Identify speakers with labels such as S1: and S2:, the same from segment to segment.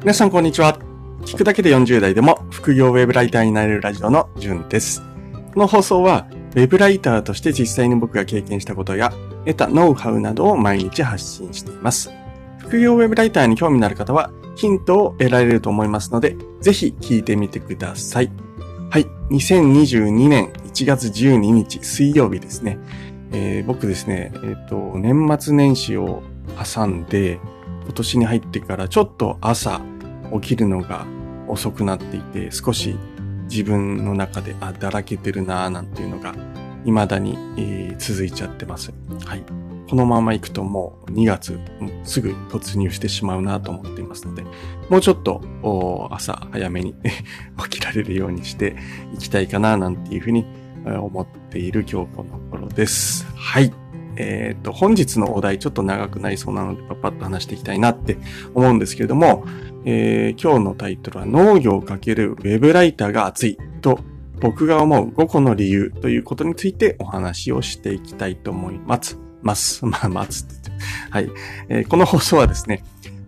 S1: 皆さんこんにちは。聞くだけで40代でも副業ウェブライターになれるラジオのじゅんです。この放送はウェブライターとして実際に僕が経験したことや得たノウハウなどを毎日発信しています。副業ウェブライターに興味のある方はヒントを得られると思いますので、ぜひ聞いてみてください。はい。2022年1月12日水曜日ですね。えー、僕ですね、えっ、ー、と、年末年始を挟んで、今年に入ってからちょっと朝起きるのが遅くなっていて、少し自分の中で、あ、だらけてるなぁなんていうのが、未だに、えー、続いちゃってます。はい。このまま行くともう2月、すぐ突入してしまうなと思っていますので、もうちょっと朝早めに 起きられるようにしていきたいかななんていうふうに思っている今日この頃です。はい。えっ、ー、と、本日のお題ちょっと長くなりそうなのでパッパッと話していきたいなって思うんですけれども、えー、今日のタイトルは農業をかけるウェブライターが熱いと僕が思う5個の理由ということについてお話をしていきたいと思います。ます。まあ、待つって言って。はい、えー、この放送はですね、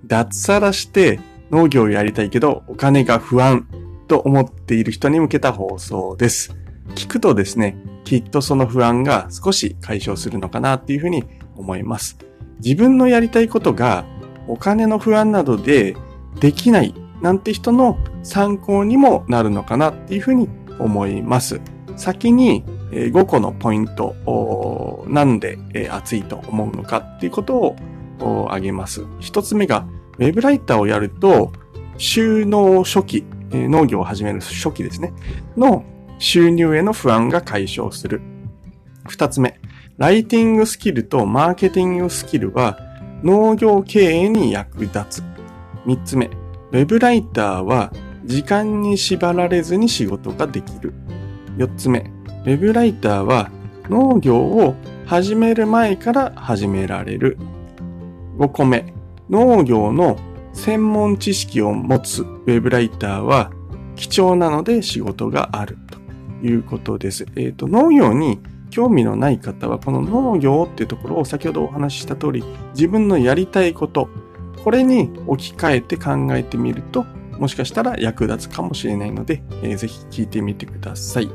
S1: 脱サラして農業をやりたいけどお金が不安と思っている人に向けた放送です。聞くとですね、きっとその不安が少し解消するのかなっていうふうに思います。自分のやりたいことがお金の不安などでできないなんて人の参考にもなるのかなっていうふうに思います。先に5個のポイント、なんで熱いと思うのかっていうことを挙げます。一つ目が、ウェブライターをやると、収納初期、農業を始める初期ですね、の収入への不安が解消する。二つ目、ライティングスキルとマーケティングスキルは農業経営に役立つ。三つ目、ウェブライターは時間に縛られずに仕事ができる。四つ目、ウェブライターは農業を始める前から始められる。五個目、農業の専門知識を持つウェブライターは貴重なので仕事がある。いうことです。えっ、ー、と、農業に興味のない方は、この農業っていうところを先ほどお話しした通り、自分のやりたいこと、これに置き換えて考えてみると、もしかしたら役立つかもしれないので、えー、ぜひ聞いてみてください。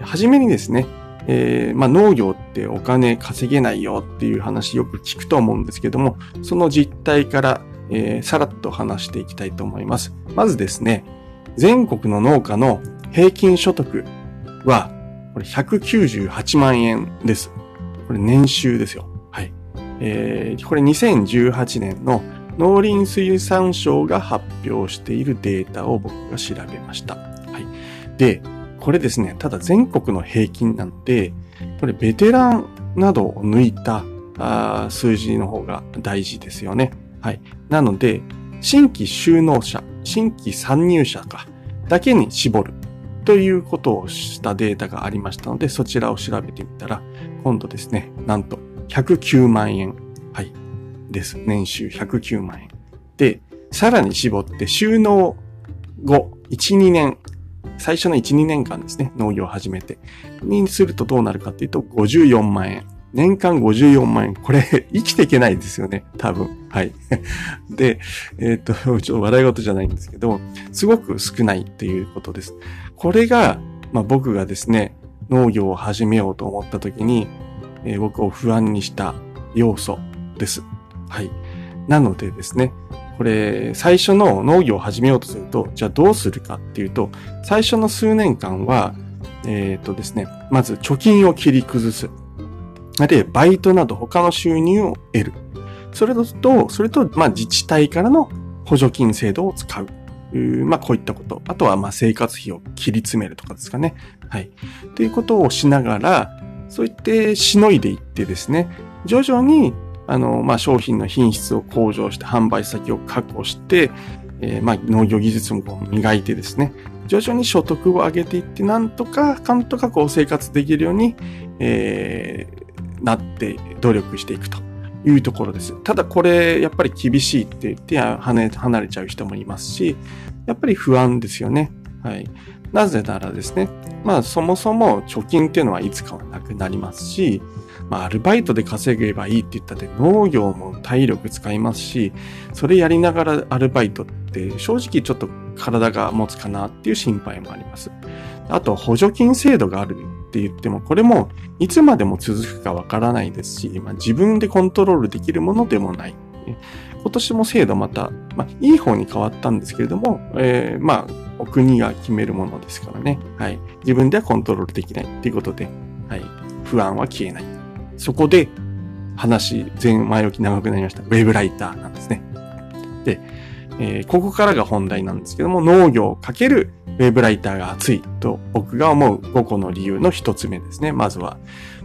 S1: はじめにですね、えー、まあ、農業ってお金稼げないよっていう話よく聞くと思うんですけども、その実態から、えー、さらっと話していきたいと思います。まずですね、全国の農家の平均所得は、これ198万円です。これ年収ですよ。はい。えー、これ2018年の農林水産省が発表しているデータを僕が調べました。はい。で、これですね、ただ全国の平均なので、これベテランなどを抜いたあ数字の方が大事ですよね。はい。なので、新規収納者、新規参入者か、だけに絞るということをしたデータがありましたので、そちらを調べてみたら、今度ですね、なんと109万円。はい。です。年収109万円。で、さらに絞って収納後、1、2年、最初の1、2年間ですね、農業を始めて、にするとどうなるかっていうと、54万円。年間54万円。これ、生きていけないですよね。多分。はい。で、えっ、と、ちょっと笑い事じゃないんですけど、すごく少ないっていうことです。これが、まあ、僕がですね、農業を始めようと思った時に、えー、僕を不安にした要素です。はい。なのでですね、これ、最初の農業を始めようとすると、じゃあどうするかっていうと、最初の数年間は、えっ、とですね、まず貯金を切り崩す。で、バイトなど他の収入を得る。それと、それと、まあ、自治体からの補助金制度を使う。まあ、こういったこと。あとは、まあ、生活費を切り詰めるとかですかね。はい。ということをしながら、そういってしのいでいってですね、徐々に、あの、まあ、商品の品質を向上して販売先を確保して、えー、まあ、農業技術も磨いてですね、徐々に所得を上げていって、なんとか、かんとかこう生活できるように、えー、なって努力していくというところです。ただこれ、やっぱり厳しいって言って離れちゃう人もいますし、やっぱり不安ですよね。はい。なぜならですね、まあそもそも貯金っていうのはいつかはなくなりますし、まあ、アルバイトで稼げばいいって言ったって農業も体力使いますし、それやりながらアルバイトって正直ちょっと体が持つかなっていう心配もあります。あと補助金制度があるって言っても、これもいつまでも続くかわからないですし、まあ、自分でコントロールできるものでもない。今年も制度また、まあ、いい方に変わったんですけれども、えー、まあ、お国が決めるものですからね。はい。自分ではコントロールできないっていうことで、はい。不安は消えない。そこで、話、前前置き長くなりました。ウェブライターなんですね。で、えー、ここからが本題なんですけども、農業×ウェブライターが熱いと僕が思う5個の理由の1つ目ですね。まずは、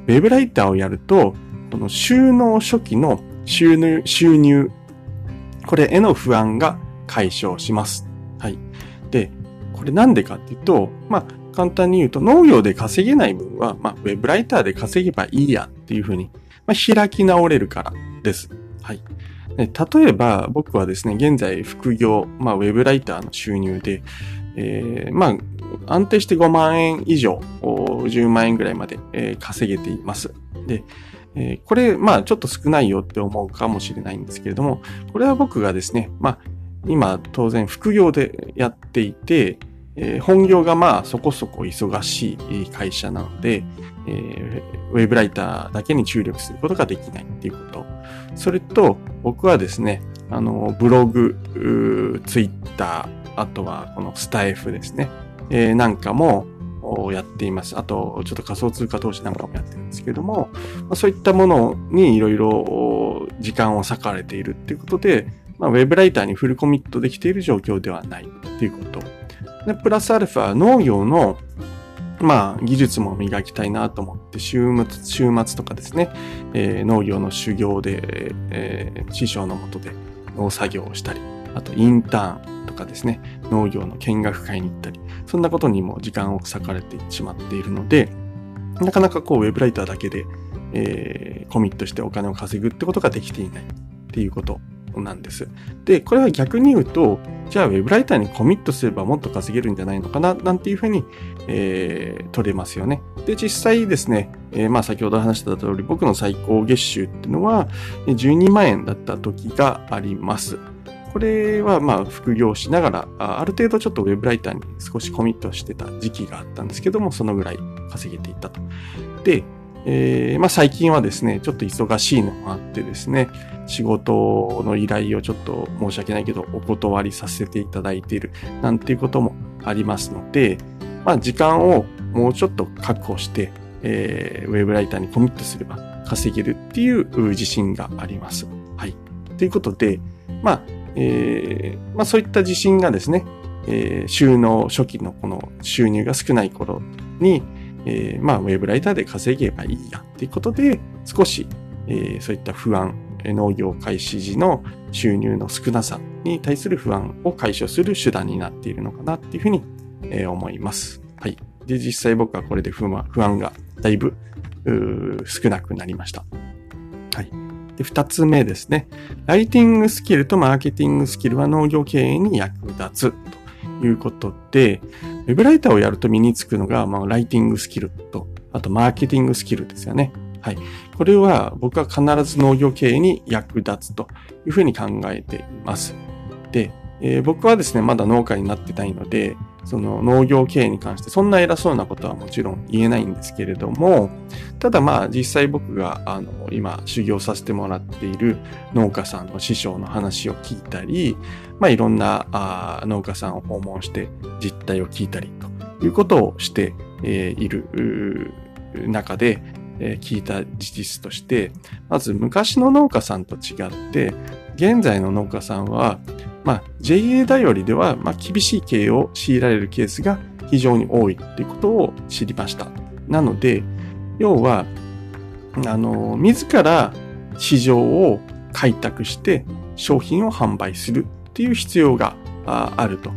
S1: ウェブライターをやると、この収納初期の収入、収入、これへの不安が解消します。はい。で、これなんでかっていうと、まあ、簡単に言うと農業で稼げない分は、まあ、ウェブライターで稼げばいいやっていうふうに、まあ、開き直れるからです。はい。例えば僕はですね、現在副業、まあ、ウェブライターの収入で、えー、まあ、安定して5万円以上、10万円ぐらいまで、稼げています。で、これ、まあ、ちょっと少ないよって思うかもしれないんですけれども、これは僕がですね、まあ、今、当然副業でやっていて、えー、本業がまあそこそこ忙しい会社なので、えー、ウェブライターだけに注力することができないっていうこと。それと、僕はですね、あの、ブログ、ツイッター、あとはこのスタイフですね、えー、なんかもやっています。あと、ちょっと仮想通貨投資なんかもやってるんですけども、まあ、そういったものにいろいろ時間を割かれているっていうことで、まあ、ウェブライターにフルコミットできている状況ではないっていうこと。で、プラスアルファ、農業のまあ、技術も磨きたいなと思って、週末、週末とかですね、えー、農業の修行で、えー、師匠のもとで農作業をしたり、あとインターンとかですね、農業の見学会に行ったり、そんなことにも時間を割かれてしまっているので、なかなかこうウェブライターだけで、えー、コミットしてお金を稼ぐってことができていないっていうことなんです。で、これは逆に言うと、じゃあウェブライターにコミットすればもっと稼げるんじゃないのかな、なんていうふうに、えー、取れますよね。で、実際ですね、えー、まあ先ほど話した通り、僕の最高月収っていうのは12万円だった時があります。これはまあ副業しながら、ある程度ちょっとウェブライターに少しコミットしてた時期があったんですけども、そのぐらい稼げていたと。で、えー、まあ最近はですね、ちょっと忙しいのもあってですね、仕事の依頼をちょっと申し訳ないけど、お断りさせていただいている、なんていうこともありますので、まあ時間をもうちょっと確保して、えー、ウェブライターにコミットすれば稼げるっていう自信があります。はい。ということで、まあ、えー、まあそういった自信がですね、えー、収納初期のこの収入が少ない頃に、えー、まあウェブライターで稼げばいいやっていうことで、少し、えー、そういった不安、農業開始時の収入の少なさに対する不安を解消する手段になっているのかなっていうふうに、思います。はい。で、実際僕はこれで不安がだいぶ少なくなりました。はい。で、二つ目ですね。ライティングスキルとマーケティングスキルは農業経営に役立つということで、ウェブライターをやると身につくのが、まあ、ライティングスキルと、あとマーケティングスキルですよね。はい。これは僕は必ず農業経営に役立つというふうに考えています。で、えー、僕はですね、まだ農家になってないので、その農業経営に関してそんな偉そうなことはもちろん言えないんですけれども、ただまあ実際僕があの今修行させてもらっている農家さんの師匠の話を聞いたり、まあいろんなあ農家さんを訪問して実態を聞いたりということをして、えー、いる中で、え、聞いた事実として、まず昔の農家さんと違って、現在の農家さんはまあ、JA 頼りでは、まあ、厳しい経営を強いられるケースが非常に多いっていうことを知りました。なので、要は、あの、自ら市場を開拓して商品を販売するっていう必要があると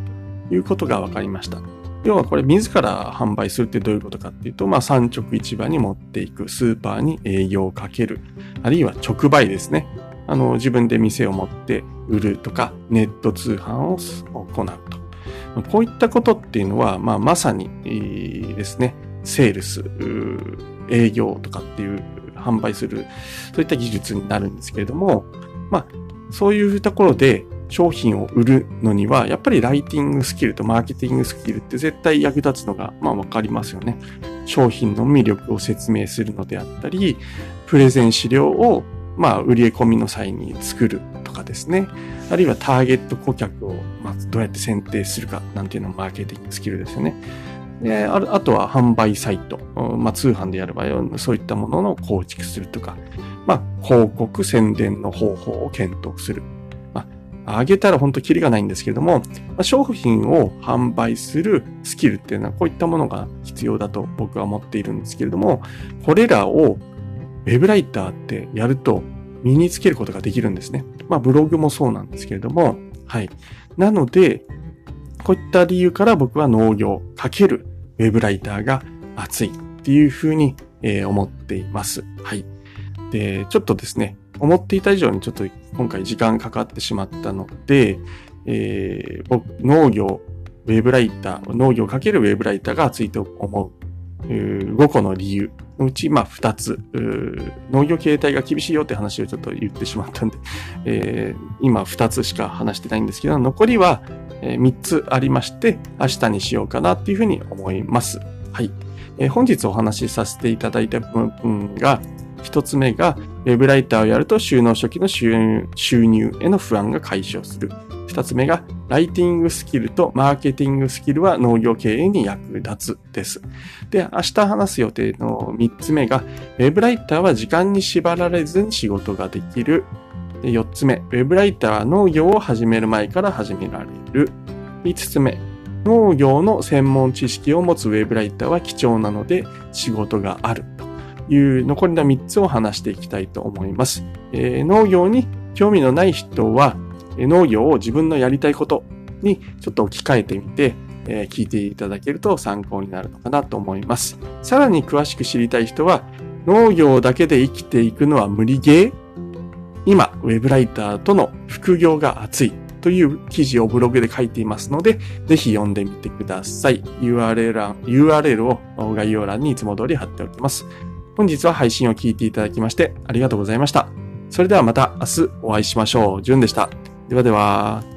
S1: いうことが分かりました。要はこれ自ら販売するってどういうことかっていうと、まあ産直市場に持っていく、スーパーに営業をかける、あるいは直売ですね。あの、自分で店を持って売るとか、ネット通販を行うと。こういったことっていうのは、まあ、まさにですね、セールス、営業とかっていう販売する、そういった技術になるんですけれども、まあ、そういうところで商品を売るのには、やっぱりライティングスキルとマーケティングスキルって絶対役立つのが、まあわかりますよね。商品の魅力を説明するのであったり、プレゼン資料を、まあ売り込みの際に作るとかですね。あるいはターゲット顧客を、まずどうやって選定するかなんていうのもマーケティングスキルですよね。でああとは販売サイト、まあ、通販でやる場合はそういったものの構築するとか、まあ、広告宣伝の方法を検討する。あ、げたら本当キリがないんですけれども、まあ、商品を販売するスキルっていうのはこういったものが必要だと僕は思っているんですけれども、これらをウェブライターってやると身につけることができるんですね。まあブログもそうなんですけれども、はい。なので、こういった理由から僕は農業×ウェブライターが熱いっていうふうに、思っています。はい。で、ちょっとですね、思っていた以上にちょっと今回時間かかってしまったので、えー、僕、農業、ウェブライター、農業×ウェブライターが熱いと思う、5個の理由のうち、まあ、2つ、農業形態が厳しいよって話をちょっと言ってしまったんで、えー、今2つしか話してないんですけど、残りは、3つありまして、明日にしようかなっていうふうに思います。はい。えー、本日お話しさせていただいた部分が、1つ目が、ウェブライターをやると収納初期の収入への不安が解消する。2つ目が、ライティングスキルとマーケティングスキルは農業経営に役立つです。で、明日話す予定の3つ目が、ウェブライターは時間に縛られずに仕事ができる。で4つ目、ウェブライターは農業を始める前から始められる。5つ目、農業の専門知識を持つウェブライターは貴重なので仕事があるいう残りの3つを話していきたいと思います。えー、農業に興味のない人は農業を自分のやりたいことにちょっと置き換えてみて、えー、聞いていただけると参考になるのかなと思います。さらに詳しく知りたい人は農業だけで生きていくのは無理ゲー？今、ウェブライターとの副業が熱いという記事をブログで書いていますので、ぜひ読んでみてください。URL, URL を概要欄にいつも通り貼っておきます。本日は配信を聞いていただきましてありがとうございました。それではまた明日お会いしましょう。じゅんでした。ではでは。